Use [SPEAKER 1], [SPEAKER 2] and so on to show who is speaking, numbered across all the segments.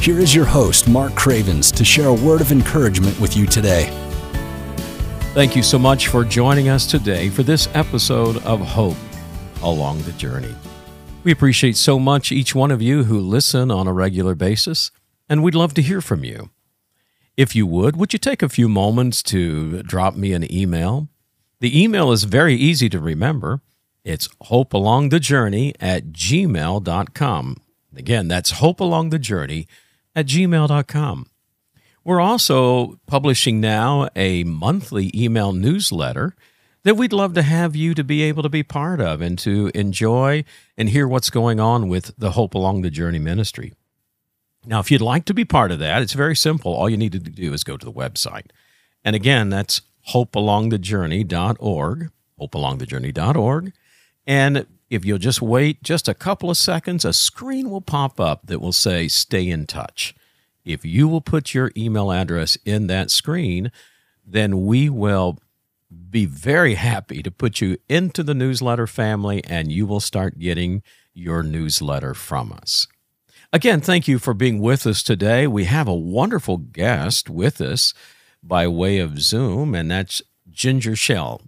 [SPEAKER 1] here is your host, Mark Cravens, to share a word of encouragement with you today.
[SPEAKER 2] Thank you so much for joining us today for this episode of Hope Along the Journey. We appreciate so much each one of you who listen on a regular basis, and we'd love to hear from you. If you would, would you take a few moments to drop me an email? The email is very easy to remember. It's hopealongthejourney at gmail.com. Again, that's hopealongthejourney at gmail.com. We're also publishing now a monthly email newsletter that we'd love to have you to be able to be part of and to enjoy and hear what's going on with the Hope Along the Journey ministry. Now, if you'd like to be part of that, it's very simple. All you need to do is go to the website. And again, that's hopealongthejourney.org, hopealongthejourney.org. And if you'll just wait just a couple of seconds, a screen will pop up that will say stay in touch. If you will put your email address in that screen, then we will be very happy to put you into the newsletter family and you will start getting your newsletter from us. Again, thank you for being with us today. We have a wonderful guest with us by way of Zoom, and that's Ginger Shell.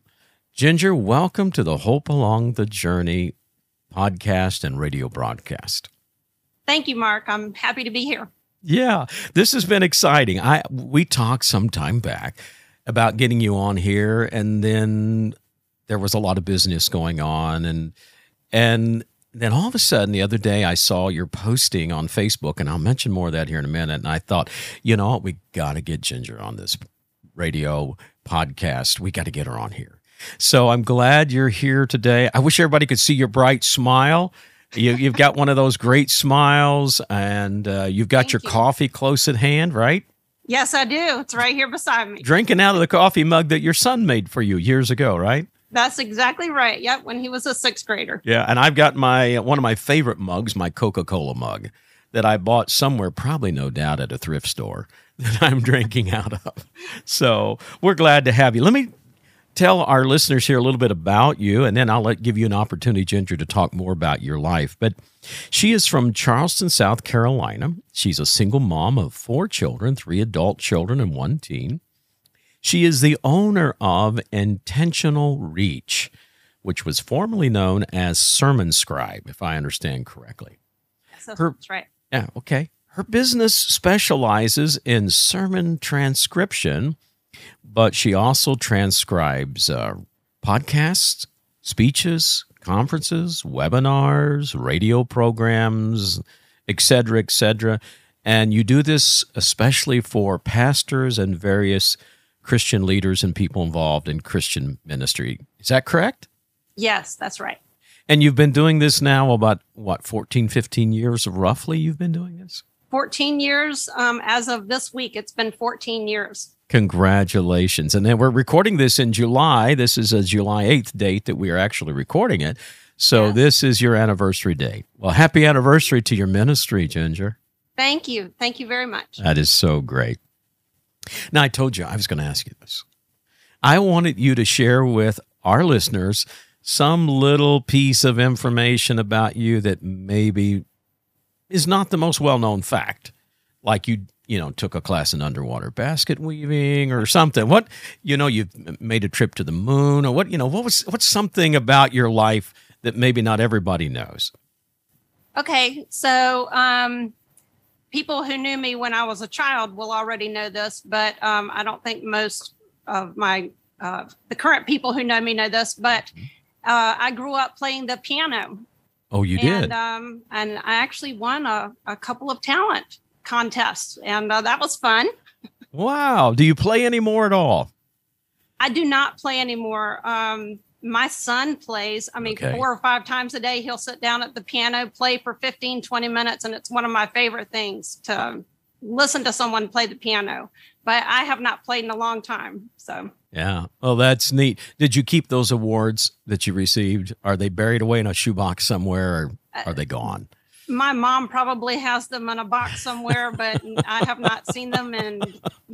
[SPEAKER 2] Ginger, welcome to the Hope Along the Journey podcast and radio broadcast.
[SPEAKER 3] Thank you, Mark. I'm happy to be here.
[SPEAKER 2] Yeah, this has been exciting. I we talked some time back about getting you on here, and then there was a lot of business going on, and and then all of a sudden the other day I saw your posting on Facebook, and I'll mention more of that here in a minute. And I thought, you know what, we got to get Ginger on this radio podcast. We got to get her on here. So I'm glad you're here today. I wish everybody could see your bright smile. You, have got one of those great smiles, and uh, you've got
[SPEAKER 3] Thank
[SPEAKER 2] your
[SPEAKER 3] you.
[SPEAKER 2] coffee close at hand, right?
[SPEAKER 3] Yes, I do. It's right here beside me.
[SPEAKER 2] Drinking out of the coffee mug that your son made for you years ago, right?
[SPEAKER 3] That's exactly right. Yep, when he was a sixth grader.
[SPEAKER 2] Yeah, and I've got my one of my favorite mugs, my Coca-Cola mug, that I bought somewhere, probably no doubt at a thrift store that I'm drinking out of. So we're glad to have you. Let me tell our listeners here a little bit about you, and then I'll let give you an opportunity, Ginger, to talk more about your life. But she is from Charleston, South Carolina. She's a single mom of four children, three adult children and one teen. She is the owner of Intentional Reach, which was formerly known as Sermon Scribe, if I understand correctly. Her-
[SPEAKER 3] that's right.
[SPEAKER 2] Yeah, okay. Her business specializes in sermon transcription, but she also transcribes uh, podcasts, speeches, conferences, webinars, radio programs, etc., etc. And you do this especially for pastors and various Christian leaders and people involved in Christian ministry. Is that correct?
[SPEAKER 3] Yes, that's right.
[SPEAKER 2] And you've been doing this now about what 14 15 years roughly you've been doing this?
[SPEAKER 3] 14 years. Um, as of this week, it's been 14 years.
[SPEAKER 2] Congratulations. And then we're recording this in July. This is a July 8th date that we are actually recording it. So
[SPEAKER 3] Yes.
[SPEAKER 2] this is your anniversary date. Well, happy anniversary to your ministry, Ginger.
[SPEAKER 3] Thank you. Thank you very much.
[SPEAKER 2] That is so great. Now, I told you I was going to ask you this. I wanted you to share with our listeners some little piece of information about you that maybe is not the most well known fact. Like you, you know, took a class in underwater basket weaving or something. What, you know, you've made a trip to the moon or what, you know, what was, what's something about your life that maybe not everybody knows?
[SPEAKER 3] Okay, so um, people who knew me when I was a child will already know this, but um, I don't think most of my uh, the current people who know me know this. But uh, I grew up playing the piano,
[SPEAKER 2] Oh, you
[SPEAKER 3] and
[SPEAKER 2] did?
[SPEAKER 3] um, and I actually won a, a couple of talent contests, and uh, that was fun.
[SPEAKER 2] wow. Do you play anymore at all?
[SPEAKER 3] I do not play anymore. Um, my son plays, I mean,
[SPEAKER 2] Okay.
[SPEAKER 3] four or five times a day, he'll sit down at the piano, play for 15, 20 minutes. And it's one of my favorite things to listen to someone play the piano. but I have not played in a long time. So
[SPEAKER 2] Yeah. Well, that's neat. Did you keep those awards that you received? Are they buried away in a shoebox somewhere or are they gone?
[SPEAKER 3] My mom probably has them in a box somewhere, but I have not seen them in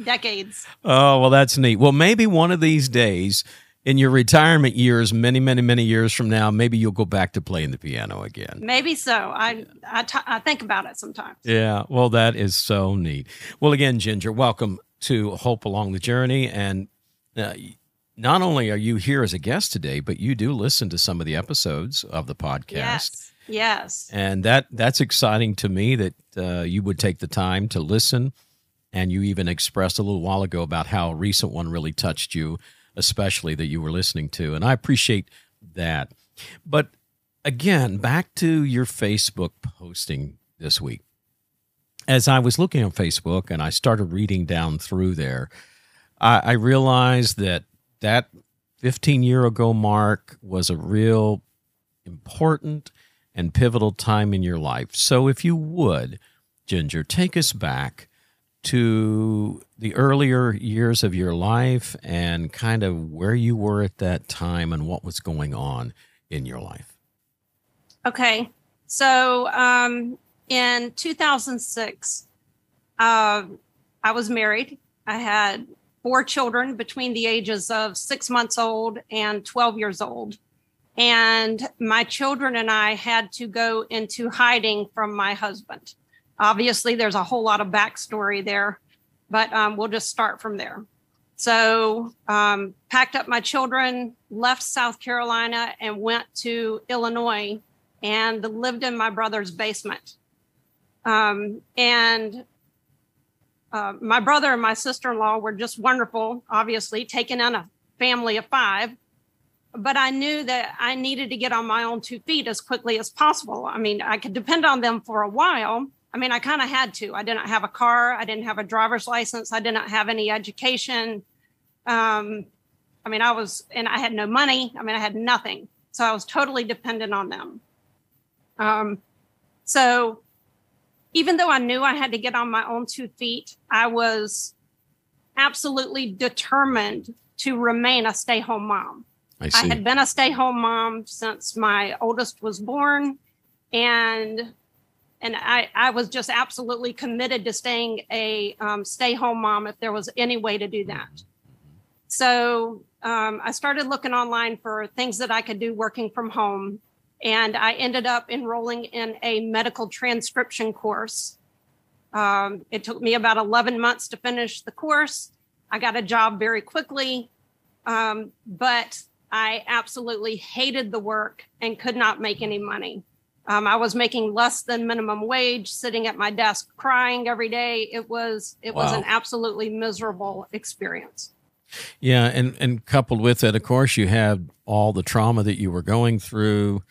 [SPEAKER 3] decades.
[SPEAKER 2] Oh, well, that's neat. Well, maybe one of these days in your retirement years, many, many, many years from now, maybe you'll go back to playing the piano again.
[SPEAKER 3] Maybe so. I I, t- I think about it sometimes.
[SPEAKER 2] Yeah. Well, that is so neat. Well, again, Ginger, welcome to Hope Along the Journey. And uh, not only are you here as a guest today, but you do listen to some of the episodes of the podcast.
[SPEAKER 3] Yes. Yes.
[SPEAKER 2] And that that's exciting to me that uh, you would take the time to listen. And you even expressed a little while ago about how a recent one really touched you, especially that you were listening to. And I appreciate that. But again, back to your Facebook posting this week. As I was looking on Facebook and I started reading down through there, I, I realized that that 15 year ago mark was a real important and pivotal time in your life. So, if you would, Ginger, take us back to the earlier years of your life and kind of where you were at that time and what was going on in your life.
[SPEAKER 3] Okay. So, um, in 2006, uh, I was married. I had four children between the ages of six months old and 12 years old. And my children and I had to go into hiding from my husband. Obviously, there's a whole lot of backstory there, but um, we'll just start from there. So, um, packed up my children, left South Carolina, and went to Illinois and lived in my brother's basement. Um, and uh, my brother and my sister in law were just wonderful, obviously, taking in a family of five but I knew that I needed to get on my own two feet as quickly as possible. I mean, I could depend on them for a while. I mean, I kind of had to. I didn't have a car. I didn't have a driver's license. I didn't have any education. Um, I mean, I was, and I had no money. I mean, I had nothing. So I was totally dependent on them. Um, so even though I knew I had to get on my own two feet, I was absolutely determined to remain a stay home mom.
[SPEAKER 2] I.
[SPEAKER 3] I had been a stay home mom since my oldest was born and and I, I was just absolutely committed to staying a um, stay home mom if there was any way to do that. So um, I started looking online for things that I could do working from home. And I ended up enrolling in a medical transcription course. Um, it took me about 11 months to finish the course. I got a job very quickly. Um, but I absolutely hated the work and could not make any money. Um, I was making less than minimum wage, sitting at my desk crying every day. It was it was an absolutely miserable experience.
[SPEAKER 2] Yeah, and and coupled with it, of course, you had all the trauma that you were going through,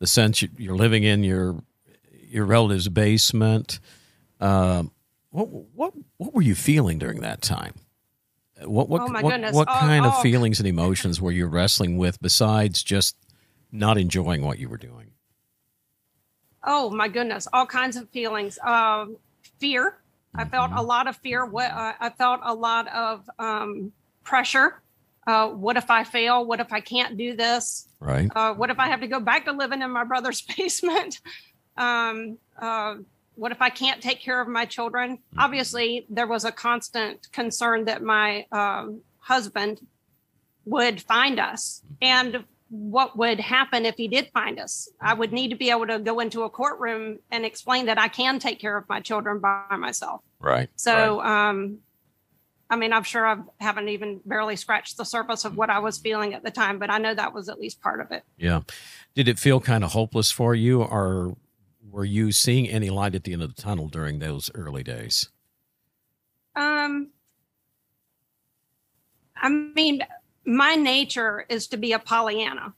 [SPEAKER 2] the sense you- you're living in your your relative's basement. Um, what what what were you feeling during that time? What what
[SPEAKER 3] Oh, my
[SPEAKER 2] what,
[SPEAKER 3] goodness.
[SPEAKER 2] what
[SPEAKER 3] Oh,
[SPEAKER 2] kind of
[SPEAKER 3] oh.
[SPEAKER 2] feelings and emotions were you wrestling with besides just not enjoying what you were doing?
[SPEAKER 3] Oh my goodness, all kinds of feelings. Um, fear. I felt a lot of fear. What uh, I felt a lot of um, pressure. Uh, what if I fail? What if I can't do this?
[SPEAKER 2] Right.
[SPEAKER 3] Uh, what if I have to go back to living in my brother's basement? Um, uh, what if I can't take care of my children? Obviously, there was a constant concern that my um, husband would find us and what would happen if he did find us. I would need to be able to go into a courtroom and explain that I can take care of my children by myself.
[SPEAKER 2] Right.
[SPEAKER 3] So, um, I mean, I'm sure I haven't even barely scratched the surface of what I was feeling at the time, but I know that was at least part of it.
[SPEAKER 2] Yeah. Did it feel kind of hopeless for you, or were you seeing any light at the end of the tunnel during those early days?
[SPEAKER 3] Um, I mean, my nature is to be a Pollyanna.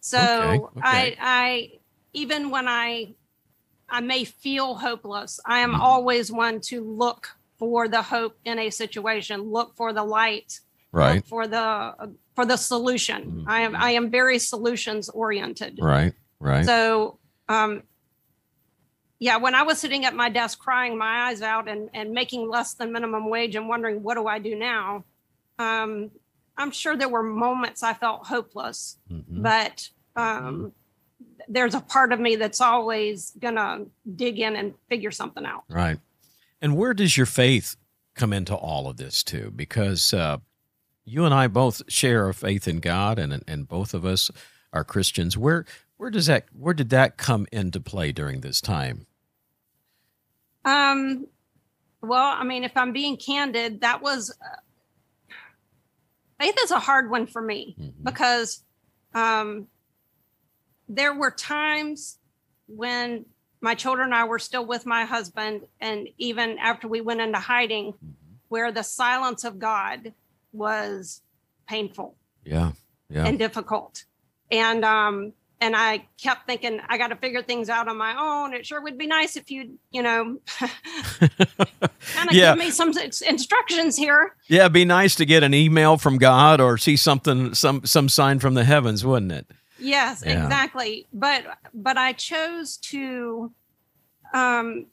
[SPEAKER 3] So
[SPEAKER 2] Okay, okay.
[SPEAKER 3] I, I, even when I, I may feel hopeless, I am
[SPEAKER 2] Mhm.
[SPEAKER 3] always one to look for the hope in a situation, look for the light,
[SPEAKER 2] Right.
[SPEAKER 3] look for the for the solution.
[SPEAKER 2] Mhm.
[SPEAKER 3] I am I am very solutions oriented.
[SPEAKER 2] Right. Right.
[SPEAKER 3] So, um, yeah, when I was sitting at my desk crying my eyes out and, and making less than minimum wage and wondering, what do I do now? Um, I'm sure there were moments I felt hopeless,
[SPEAKER 2] Mhm.
[SPEAKER 3] but um, there's a part of me that's always going to dig in and figure something out.
[SPEAKER 2] Right. And where does your faith come into all of this too? Because uh, you and I both share a faith in God, and and both of us are Christians. Where where does that where did that come into play during this time?
[SPEAKER 3] Um, well, I mean, if I'm being candid, that was uh, faith is a hard one for me
[SPEAKER 2] Mhm.
[SPEAKER 3] because um, there were times when my children and I were still with my husband, and even after we went into hiding, where the silence of God was painful
[SPEAKER 2] Yeah. Yeah.
[SPEAKER 3] and difficult. And um and I kept thinking I got to figure things out on my own. It sure would be nice if you'd, you know, kind of
[SPEAKER 2] Yeah.
[SPEAKER 3] give me some instructions here.
[SPEAKER 2] yeah, it'd be nice to get an email from God or see something some some sign from the heavens, wouldn't it?
[SPEAKER 3] Yes,
[SPEAKER 2] Yeah.
[SPEAKER 3] exactly. But but I chose to um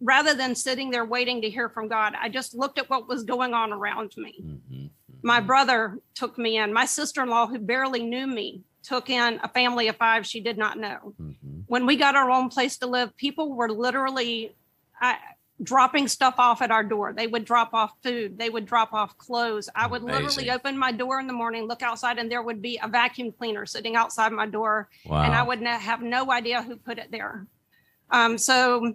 [SPEAKER 3] rather than sitting there waiting to hear from God, I just looked at what was going on around me.
[SPEAKER 2] Mhm.
[SPEAKER 3] my brother took me in my sister-in-law who barely knew me took in a family of five she did not know.
[SPEAKER 2] Mhm.
[SPEAKER 3] when we got our own place to live people were literally uh, dropping stuff off at our door. They would drop off food. They would drop off clothes. I would literally open my door in the morning look outside and there would be a vacuum cleaner sitting outside my door
[SPEAKER 2] Wow.
[SPEAKER 3] and i would not have no idea who put it there. Um, so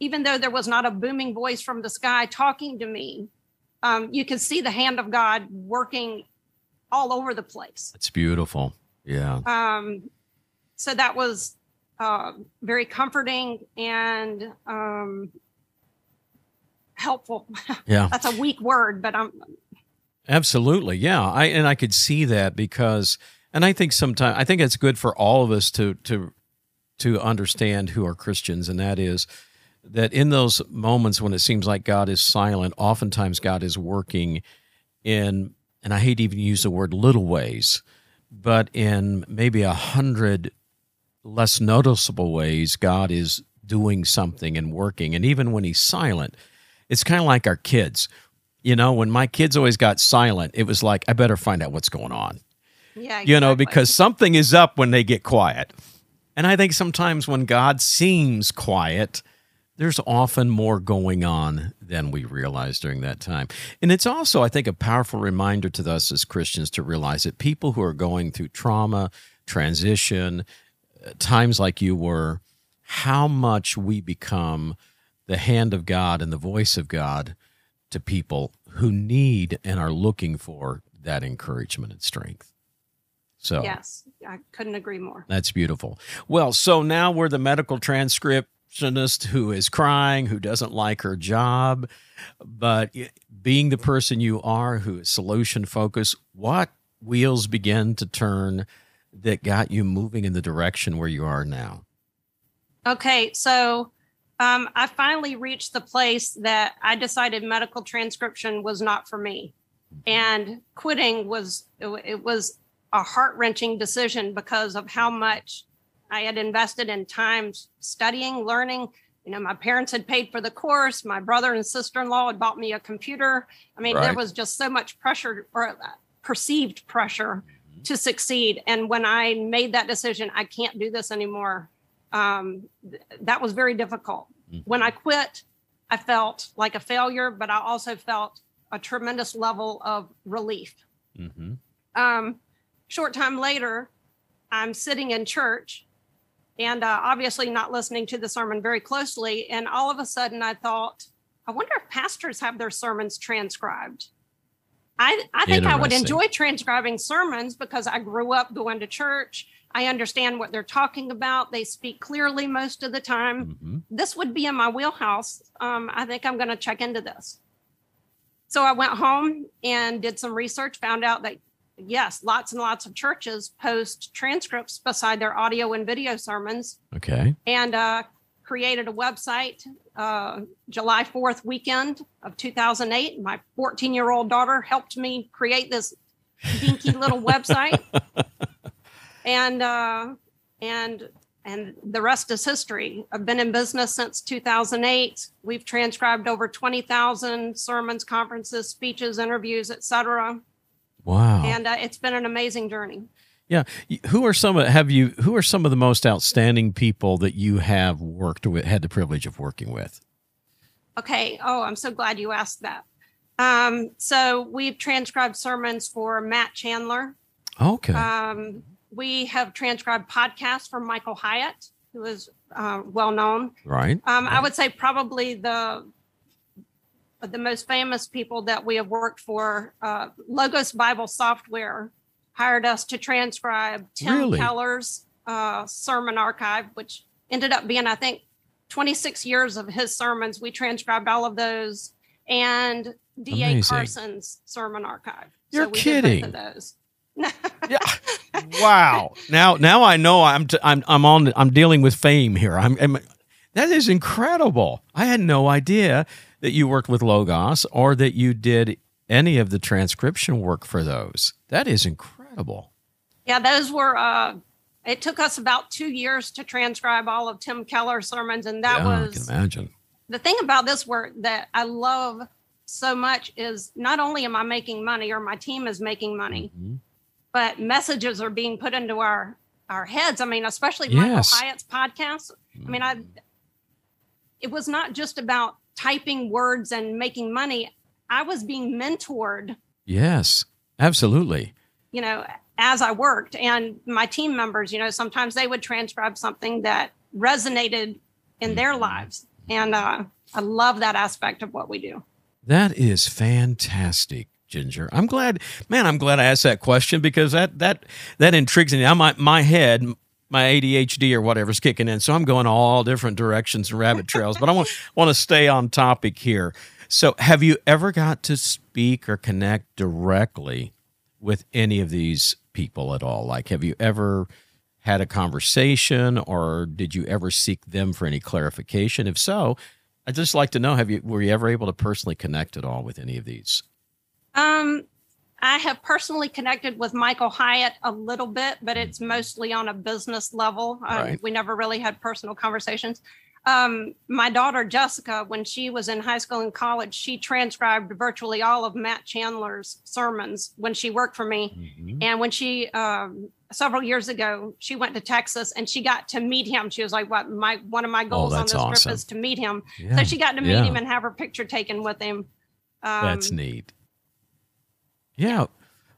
[SPEAKER 3] even though there was not a booming voice from the sky talking to me um, you could see the hand of God working all over the place.
[SPEAKER 2] It's beautiful. Yeah.
[SPEAKER 3] Um, so that was uh, very comforting and um, helpful.
[SPEAKER 2] Yeah.
[SPEAKER 3] That's a weak word, but I'm
[SPEAKER 2] Absolutely. Yeah. I and I could see that because and I think sometimes I think it's good for all of us to to to understand who are Christians and that is that in those moments when it seems like God is silent, oftentimes God is working in and I hate to even use the word little ways, but in maybe a hundred less noticeable ways, God is doing something and working. And even when he's silent, it's kind of like our kids. You know, when my kids always got silent, it was like, I better find out what's going on.
[SPEAKER 3] yeah,
[SPEAKER 2] You know, because something is up when they get quiet. And I think sometimes when God seems quiet, there's often more going on than we realize during that time. And it's also, I think, a powerful reminder to us as Christians to realize that people who are going through trauma, transition, uh, times like you were, how much we become the hand of God and the voice of God to people who need and are looking for that encouragement and strength. So
[SPEAKER 3] yes, I couldn't agree more.
[SPEAKER 2] that's beautiful. Well, so now we're the medical transcriptionist who is crying, who doesn't like her job, but being the person you are, who is solution focused, what wheels begin to turn that got you moving in the direction where you are now?
[SPEAKER 3] Okay, so um, I finally reached the place that I decided medical transcription was not for me, and quitting was it was a heart wrenching decision because of how much I had invested in time studying, learning. You know, my parents had paid for the course. My brother and sister in law had bought me a computer. I mean, there was just so much pressure or uh, perceived pressure to succeed. And when I made that decision, I can't do this anymore. Um, th- that was very difficult. When I quit, I felt like a failure, but I also felt a tremendous level of relief.
[SPEAKER 2] Mm-hmm.
[SPEAKER 3] Um, short time later, I'm sitting in church and uh, obviously not listening to the sermon very closely. And all of a sudden, I thought, I wonder if pastors have their sermons transcribed. I, I think I would enjoy transcribing sermons because I grew up going to church. I understand what they're talking about. They speak clearly most of the time
[SPEAKER 2] Mm-hmm.
[SPEAKER 3] this would be in my wheelhouse. Um, I think I'm going to check into this. So I went home and did some research, found out that yes, lots and lots of churches post transcripts beside their audio and video sermons,
[SPEAKER 2] Okay.
[SPEAKER 3] and uh, created a website uh, July 4th weekend of 2008. My 14 year old daughter helped me create this dinky little website, and uh, and and the rest is history. I've been in business since 2008. We've transcribed over 20,000 sermons, conferences, speeches, interviews, etc.
[SPEAKER 2] Wow.
[SPEAKER 3] And uh, it's been an amazing journey.
[SPEAKER 2] Yeah. Who are some of have you who are some of the most outstanding people that you have worked with had the privilege of working with?
[SPEAKER 3] Okay. Oh, I'm so glad you asked that. Um, so we've transcribed sermons for Matt Chandler.
[SPEAKER 2] Okay.
[SPEAKER 3] Um, we have transcribed podcasts from Michael Hyatt, who is uh, well known.
[SPEAKER 2] right.
[SPEAKER 3] Um, I would say probably the the most famous people that we have worked for, uh, Logos Bible Software, hired us to transcribe Tim
[SPEAKER 2] Really?
[SPEAKER 3] Keller's uh, sermon archive, which ended up being, I think, 26 years of his sermons. We transcribed all of those, and D.A. Carson's sermon archive.
[SPEAKER 2] You're
[SPEAKER 3] we did both
[SPEAKER 2] kidding.
[SPEAKER 3] of those.
[SPEAKER 2] Yeah. wow. Now now I know I'm t- I'm I'm on I'm dealing with fame here. I'm, I'm that is incredible. I had no idea that you worked with Logos or that you did any of the transcription work for those. That is incredible.
[SPEAKER 3] Yeah, those were. Uh, it took us about two years to transcribe all of Tim Keller's sermons, and that
[SPEAKER 2] yeah, I
[SPEAKER 3] was
[SPEAKER 2] can imagine.
[SPEAKER 3] the thing about this work that I love so much is not only am I making money or my team is making money,
[SPEAKER 2] Mhm.
[SPEAKER 3] but messages are being put into our our heads. I mean, especially Michael
[SPEAKER 2] Yes.
[SPEAKER 3] Hyatt's podcast. I mean, I it was not just about typing words and making money. I was being mentored,
[SPEAKER 2] Yes, absolutely.
[SPEAKER 3] you know, as I worked, and my team members. You know, sometimes they would transcribe something that resonated in their
[SPEAKER 2] Mhm.
[SPEAKER 3] lives, and uh, I love that aspect of what we do.
[SPEAKER 2] That is fantastic, Ginger. I'm glad, man. I'm glad I asked that question because that that that intrigues me. Now my my head, my ADHD or whatever's kicking in, so I'm going all different directions and rabbit trails. but I want want to stay on topic here. So, have you ever got to speak or connect directly with any of these people at all? Like, have you ever had a conversation, or did you ever seek them for any clarification? If so, I'd just like to know: Have you were you ever able to personally connect at all with any of these?
[SPEAKER 3] Um, I have personally connected with Michael Hyatt a little bit, but it's mostly on a business level. Uh,
[SPEAKER 2] Right.
[SPEAKER 3] We never really had personal conversations. Um, my daughter Jessica, when she was in high school and college, she transcribed virtually all of Matt Chandler's sermons when she worked for me.
[SPEAKER 2] Mhm.
[SPEAKER 3] And when she um, several years ago, she went to Texas and she got to meet him. She was like, "What my one of my goals on
[SPEAKER 2] Oh, that's
[SPEAKER 3] this
[SPEAKER 2] awesome.
[SPEAKER 3] trip is to meet him."
[SPEAKER 2] Yeah,
[SPEAKER 3] So she got to meet
[SPEAKER 2] yeah.
[SPEAKER 3] him and have her picture taken with him. Um,
[SPEAKER 2] That's neat. Yeah,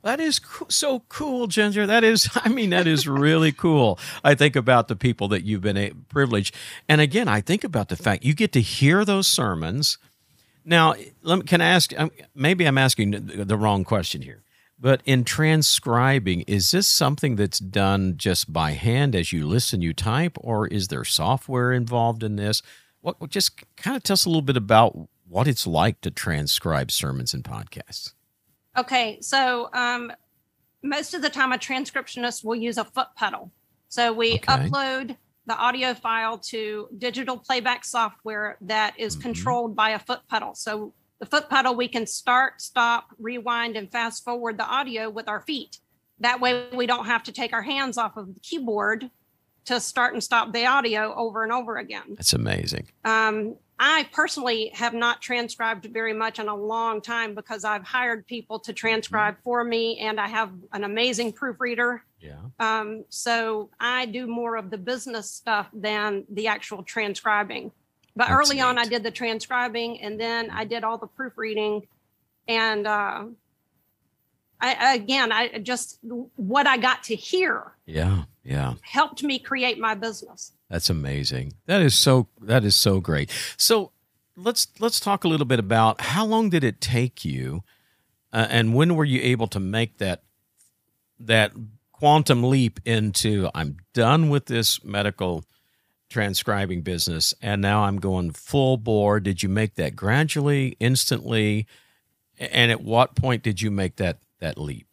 [SPEAKER 2] that is co- so cool, Ginger. That is, I mean, that is really cool. I think about the people that you've been a- privileged, and again, I think about the fact you get to hear those sermons. Now, me, can I ask? um, Maybe I'm asking the wrong question here, but in transcribing, is this something that's done just by hand as you listen, you type, or is there software involved in this? What- Just kind of tell us a little bit about what it's like to transcribe sermons and podcasts.
[SPEAKER 3] Okay, so um, most of the time, a transcriptionist will use a foot pedal. So we
[SPEAKER 2] Okay.
[SPEAKER 3] upload the audio file to digital playback software that is
[SPEAKER 2] Mhm.
[SPEAKER 3] controlled by a foot pedal. So the foot pedal, we can start, stop, rewind, and fast forward the audio with our feet. That way, we don't have to take our hands off of the keyboard to start and stop the audio over and over again.
[SPEAKER 2] That's amazing.
[SPEAKER 3] Um, I personally have not transcribed very much in a long time because I've hired people to transcribe for me, and I have an amazing proofreader.
[SPEAKER 2] Yeah.
[SPEAKER 3] Um, so I do more of the business stuff than the actual transcribing. But
[SPEAKER 2] That's
[SPEAKER 3] early on, I did the transcribing, and then I did all the proofreading, and uh, I again, I just what I got to hear
[SPEAKER 2] Yeah. Yeah.
[SPEAKER 3] helped me create my business.
[SPEAKER 2] That's amazing. That is so that is so great. So let's let's talk a little bit about how long did it take you uh, and when were you able to make that that quantum leap into I'm done with this medical transcribing business and now I'm going full bore. Did you make that gradually, instantly? And at what point did you make that that leap?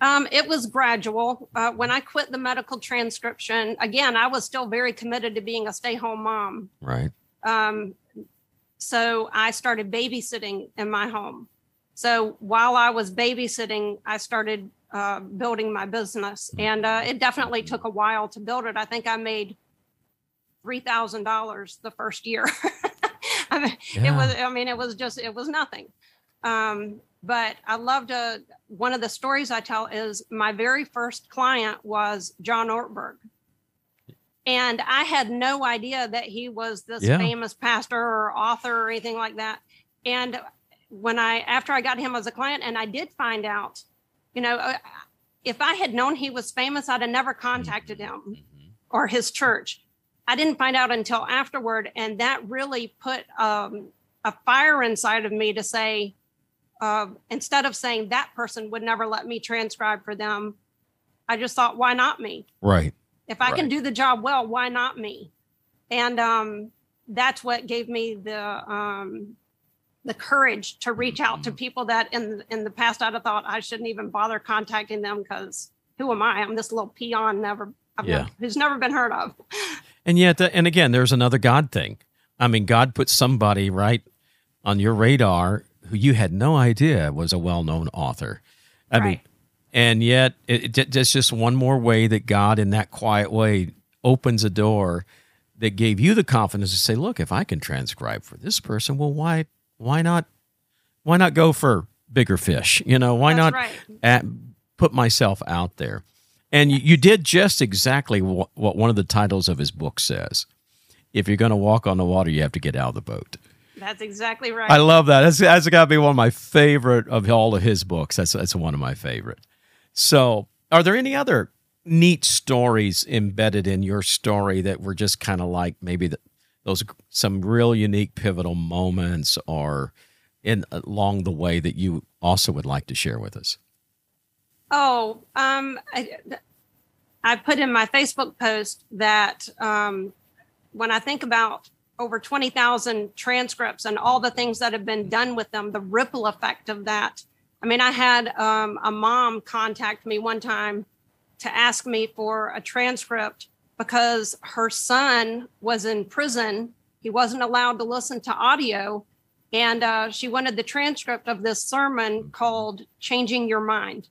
[SPEAKER 3] Um, it was gradual. Uh, when I quit the medical transcription, again, I was still very committed to being a stay home mom.
[SPEAKER 2] Right.
[SPEAKER 3] Um, so I started babysitting in my home. So while I was babysitting, I started uh, building my business. And uh, it definitely took a while to build it. I think I made $3,000 the first year. I mean, it was, I mean, it was just, it was nothing. Um, but I love to, one of the stories I tell is my very first client was John Ortberg. And I had no idea that he was this
[SPEAKER 2] Yeah.
[SPEAKER 3] famous pastor or author or anything like that. And when I, after I got him as a client, and I did find out, you know, uh, if I had known he was famous, I'd have never contacted him or his church. I didn't find out until afterward. And that really put um, a fire inside of me to say, uh, instead of saying that person would never let me transcribe for them, I just thought, why not me?
[SPEAKER 2] Right.
[SPEAKER 3] If I can do the job well, why not me? And um, that's what gave me the um, the courage to reach out
[SPEAKER 2] Mm-hmm.
[SPEAKER 3] to people that in in the past I'd have thought I shouldn't even bother contacting them because who am I? I'm this little peon never I've
[SPEAKER 2] Yeah.
[SPEAKER 3] never, who's never been heard of.
[SPEAKER 2] And yet, and again, there's another God thing. I mean, God put somebody right on your radar who you had no idea was a well-known author. I mean, and yet it, it, it's just one more way that God, in that quiet way, opens a door that gave you the confidence to say, "Look, if I can transcribe for this person, well, why, why not, why not go for bigger fish? You know, why
[SPEAKER 3] That's
[SPEAKER 2] not
[SPEAKER 3] right.
[SPEAKER 2] at, put myself out there?" And you, you did just exactly what, what one of the titles of his book says. If you're going to walk on the water, you have to get out of the boat.
[SPEAKER 3] That's exactly right.
[SPEAKER 2] I love that. That's, that's got to be one of my favorite of all of his books. That's that's one of my favorite. So, are there any other neat stories embedded in your story that were just kind of like maybe the, those some real unique pivotal moments or in along the way that you also would like to share with us?
[SPEAKER 3] Oh, um, I, I put in my Facebook post that um, when I think about over 20,000 transcripts and all the things that have been done with them, the ripple effect of that. I mean, I had um, a mom contact me one time to ask me for a transcript because her son was in prison. He wasn't allowed to listen to audio. And uh, she wanted the transcript of this sermon called Changing Your Mind.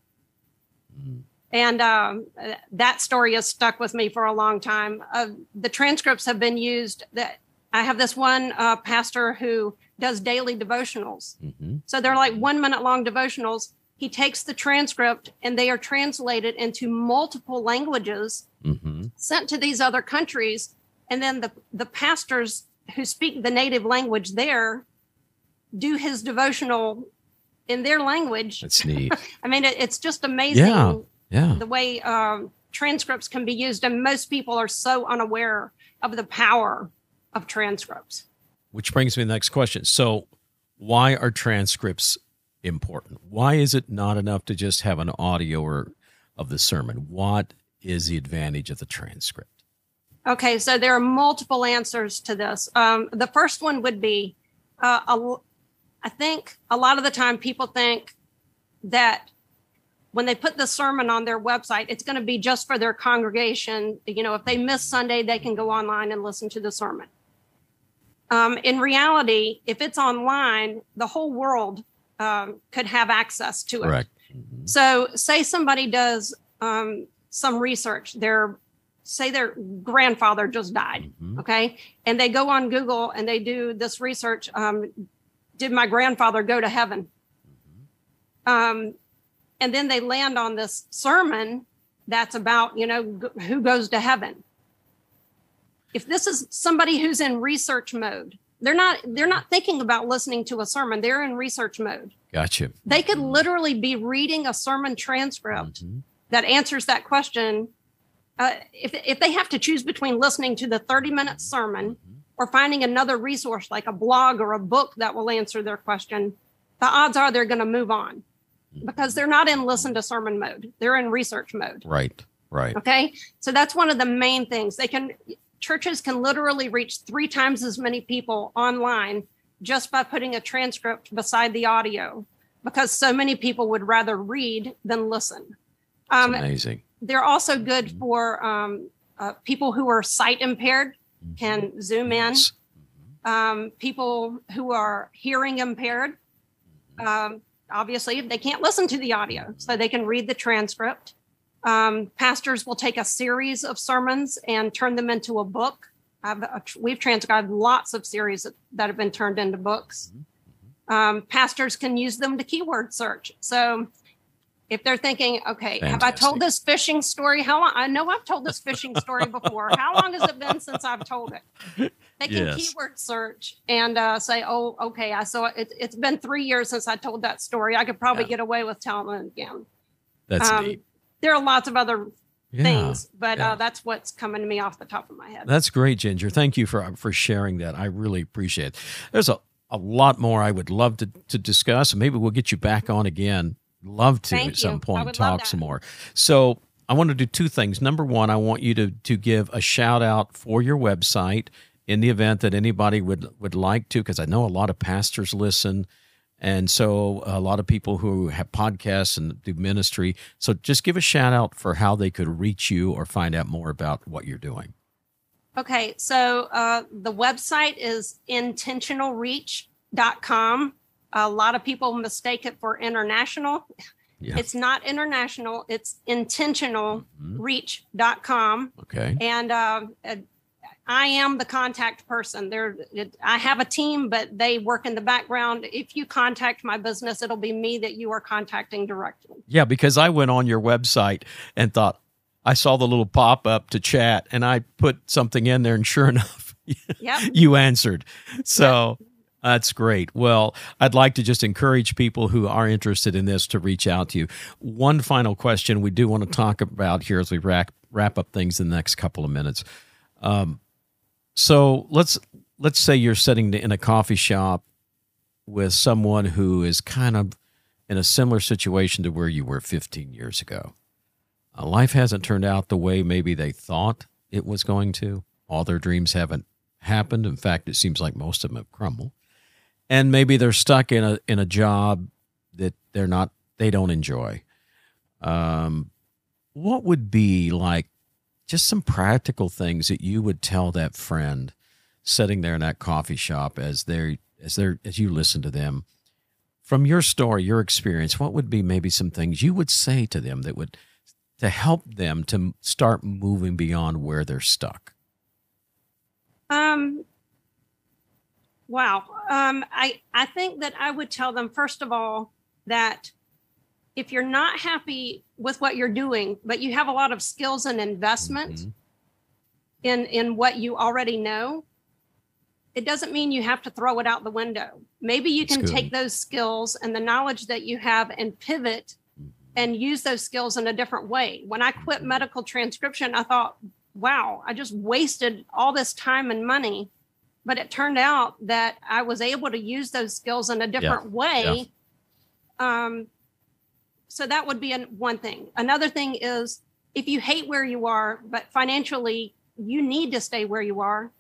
[SPEAKER 3] And um, that story has stuck with me for a long time. Uh, the transcripts have been used. That I have this one uh, pastor who does daily devotionals.
[SPEAKER 2] Mm-hmm.
[SPEAKER 3] So they're like one minute long devotionals. He takes the transcript and they are translated into multiple languages,
[SPEAKER 2] Mm-hmm.
[SPEAKER 3] sent to these other countries, and then the the pastors who speak the native language there do his devotional in their language.
[SPEAKER 2] That's neat.
[SPEAKER 3] I mean, it, it's just amazing
[SPEAKER 2] Yeah. Yeah.
[SPEAKER 3] the way um, transcripts can be used, and most people are so unaware of the power of transcripts.
[SPEAKER 2] Which brings me to the next question. So, why are transcripts important? Why is it not enough to just have an audio or of the sermon? What is the advantage of the transcript?
[SPEAKER 3] Okay, so there are multiple answers to this. Um, the first one would be, uh, a, I think a lot of the time people think that when they put the sermon on their website, it's going to be just for their congregation. You know, if they miss Sunday, they can go online and listen to the sermon. Um, in reality, if it's online, the whole world um, could have access to it.
[SPEAKER 2] Correct.
[SPEAKER 3] So, say somebody does um, some research. Their say their grandfather just died.
[SPEAKER 2] Mhm.
[SPEAKER 3] Okay, and they go on Google and they do this research. Um, did my grandfather go to heaven? Um, and then they land on this sermon that's about you know g- who goes to heaven. If this is somebody who's in research mode, they're not they're not thinking about listening to a sermon. They're in research mode
[SPEAKER 2] Gotcha.
[SPEAKER 3] they could literally be reading a sermon transcript
[SPEAKER 2] Mhm.
[SPEAKER 3] that answers that question. Uh, if, if they have to choose between listening to the 30 minute sermon or finding another resource like a blog or a book that will answer their question, the odds are they're going to move on because they're not in listen to sermon mode. They're in research mode.
[SPEAKER 2] Right. Right.
[SPEAKER 3] Okay. So that's one of the main things. They can, churches can literally reach three times as many people online just by putting a transcript beside the audio because so many people would rather read than listen. Um,
[SPEAKER 2] amazing.
[SPEAKER 3] they're also good for um, uh, people who are sight impaired, can zoom in,
[SPEAKER 2] Yes.
[SPEAKER 3] um, people who are hearing impaired. Um, obviously they can't listen to the audio, so they can read the transcript. Um, pastors will take a series of sermons and turn them into a book. I've, uh, we've transcribed lots of series that, have been turned into books. Um, pastors can use them to keyword search. So if they're thinking, okay, have I told this fishing story? How long? I know I've told this fishing story before. How long has it been since I've told it? They can
[SPEAKER 2] Yes.
[SPEAKER 3] keyword search and uh, say, oh, okay, I saw it. It's been three years since I told that story. I could probably
[SPEAKER 2] Yeah.
[SPEAKER 3] get away with telling it again.
[SPEAKER 2] That's
[SPEAKER 3] Um,
[SPEAKER 2] neat.
[SPEAKER 3] There are lots of other
[SPEAKER 2] Yeah.
[SPEAKER 3] things, but
[SPEAKER 2] yeah.
[SPEAKER 3] uh, that's what's coming to me off the top of my head.
[SPEAKER 2] That's great, Ginger. Thank you for for sharing that. I really appreciate it. There's a, a lot more I would love to, to discuss. Maybe we'll get you back on again. Love to
[SPEAKER 3] Thank
[SPEAKER 2] at some
[SPEAKER 3] you.
[SPEAKER 2] Point talk some more. So I want to do two things. Number one, I want you to to give a shout out for your website in the event that anybody would would like to, because I know a lot of pastors listen. And so a lot of people who have podcasts and do ministry. So just give a shout out for how they could reach you or find out more about what you're doing.
[SPEAKER 3] Okay, so uh, the website is intentionalreach.com. A lot of people mistake it for international.
[SPEAKER 2] Yeah.
[SPEAKER 3] It's not international, it's intentionalreach.com.
[SPEAKER 2] Okay.
[SPEAKER 3] And uh, I am the contact person. There, I have a team, but they work in the background. If you contact my business, it'll be me that you are contacting directly.
[SPEAKER 2] Yeah, because I went on your website and thought I saw the little pop up to chat and I put something in there and sure enough
[SPEAKER 3] Yep.
[SPEAKER 2] you answered. So that's great. Well, I'd like to just encourage people who are interested in this to reach out to you. One final question we do want to talk about here as we wrap wrap up things in the next couple of minutes. Um, so let's let's say you're sitting in a coffee shop with someone who is kind of in a similar situation to where you were 15 years ago. Uh, life hasn't turned out the way maybe they thought it was going to. All their dreams haven't happened. In fact, it seems like most of them have crumbled. And maybe they're stuck in a in a job that they're not they don't enjoy. Um, what would be like just some practical things that you would tell that friend sitting there in that coffee shop as they as they as you listen to them from your story your experience what would be maybe some things you would say to them that would to help them to start moving beyond where they're stuck
[SPEAKER 3] Um, wow. Um, I I think that I would tell them first of all that if you're not happy with what you're doing, but you have a lot of skills and investment
[SPEAKER 2] Mhm.
[SPEAKER 3] in in what you already know, it doesn't mean you have to throw it out the window. Maybe you can take those skills and the knowledge that you have and pivot and use those skills in a different way. When I quit medical transcription, I thought, wow, I just wasted all this time and money. But it turned out that I was able to use those skills in a different way. Um, so that would be an, one thing. Another thing is if you hate where you are, but financially you need to stay where you are,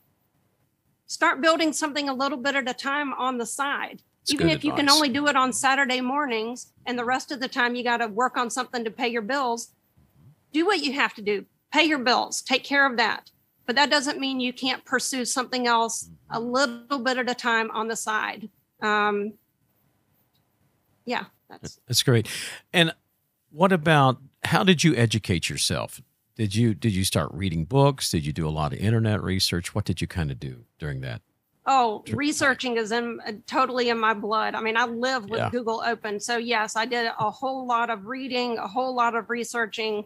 [SPEAKER 3] start building something a little bit at a time on the side.
[SPEAKER 2] It's
[SPEAKER 3] Even if you can only do it on Saturday mornings and the rest of the time you got to work on something to pay your bills, do what you have to do. Pay your bills, take care of that. But that doesn't mean you can't pursue something else a little bit at a time on the side. Um, yeah, that's
[SPEAKER 2] That's great. And what about how did you educate yourself? Did you did you start reading books? Did you do a lot of internet research? What did you kind of do during that?
[SPEAKER 3] Oh, researching is in uh, totally in my blood. I mean, I live with
[SPEAKER 2] Yeah.
[SPEAKER 3] Google open. So yes, I did a whole lot of reading, a whole lot of researching.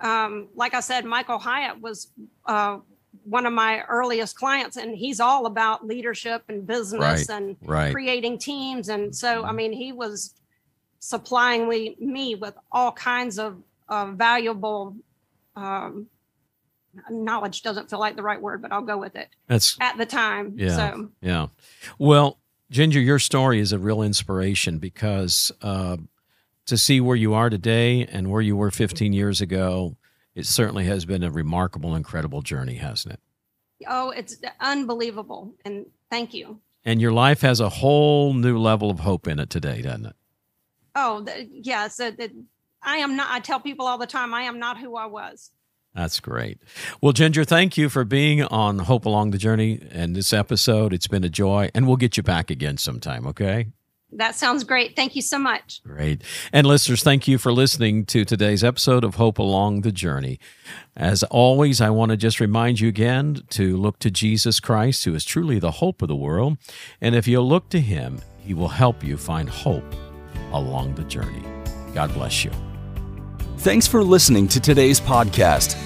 [SPEAKER 3] Um, like I said, Michael Hyatt was uh, one of my earliest clients, and he's all about leadership and business and
[SPEAKER 2] Right.
[SPEAKER 3] creating teams. And so, I
[SPEAKER 2] Mhm.
[SPEAKER 3] mean, he was supplying me, me with all kinds of uh, valuable um, knowledge. Doesn't feel like the right word, but I'll go with it
[SPEAKER 2] That's
[SPEAKER 3] at the time.
[SPEAKER 2] Yeah.
[SPEAKER 3] So.
[SPEAKER 2] Yeah. Well, Ginger, your story is a real inspiration because uh, to see where you are today and where you were 15 years ago, it certainly has been a remarkable, incredible journey, hasn't it?
[SPEAKER 3] Oh, it's unbelievable. And thank you.
[SPEAKER 2] And your life has a whole new level of hope in it today, doesn't it?
[SPEAKER 3] Oh, the, yeah. So that I am not, I tell people all the time, I am not who I was.
[SPEAKER 2] That's great. Well, Ginger, thank you for being on Hope Along the Journey and this episode. It's been a joy, and we'll get you back again sometime, okay?
[SPEAKER 3] That sounds great. Thank you so much.
[SPEAKER 2] Great. And listeners, thank you for listening to today's episode of Hope Along the Journey. As always, I want to just remind you again to look to Jesus Christ, who is truly the hope of the world. And if you look to him, he will help you find hope along the journey. God bless you.
[SPEAKER 1] Thanks for listening to today's podcast.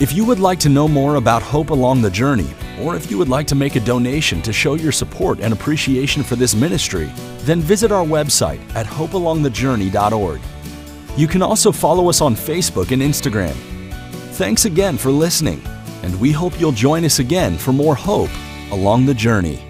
[SPEAKER 1] If you would like to know more about Hope Along the Journey, or if you would like to make a donation to show your support and appreciation for this ministry, then visit our website at hopealongthejourney.org. You can also follow us on Facebook and Instagram. Thanks again for listening, and we hope you'll join us again for more hope along the journey.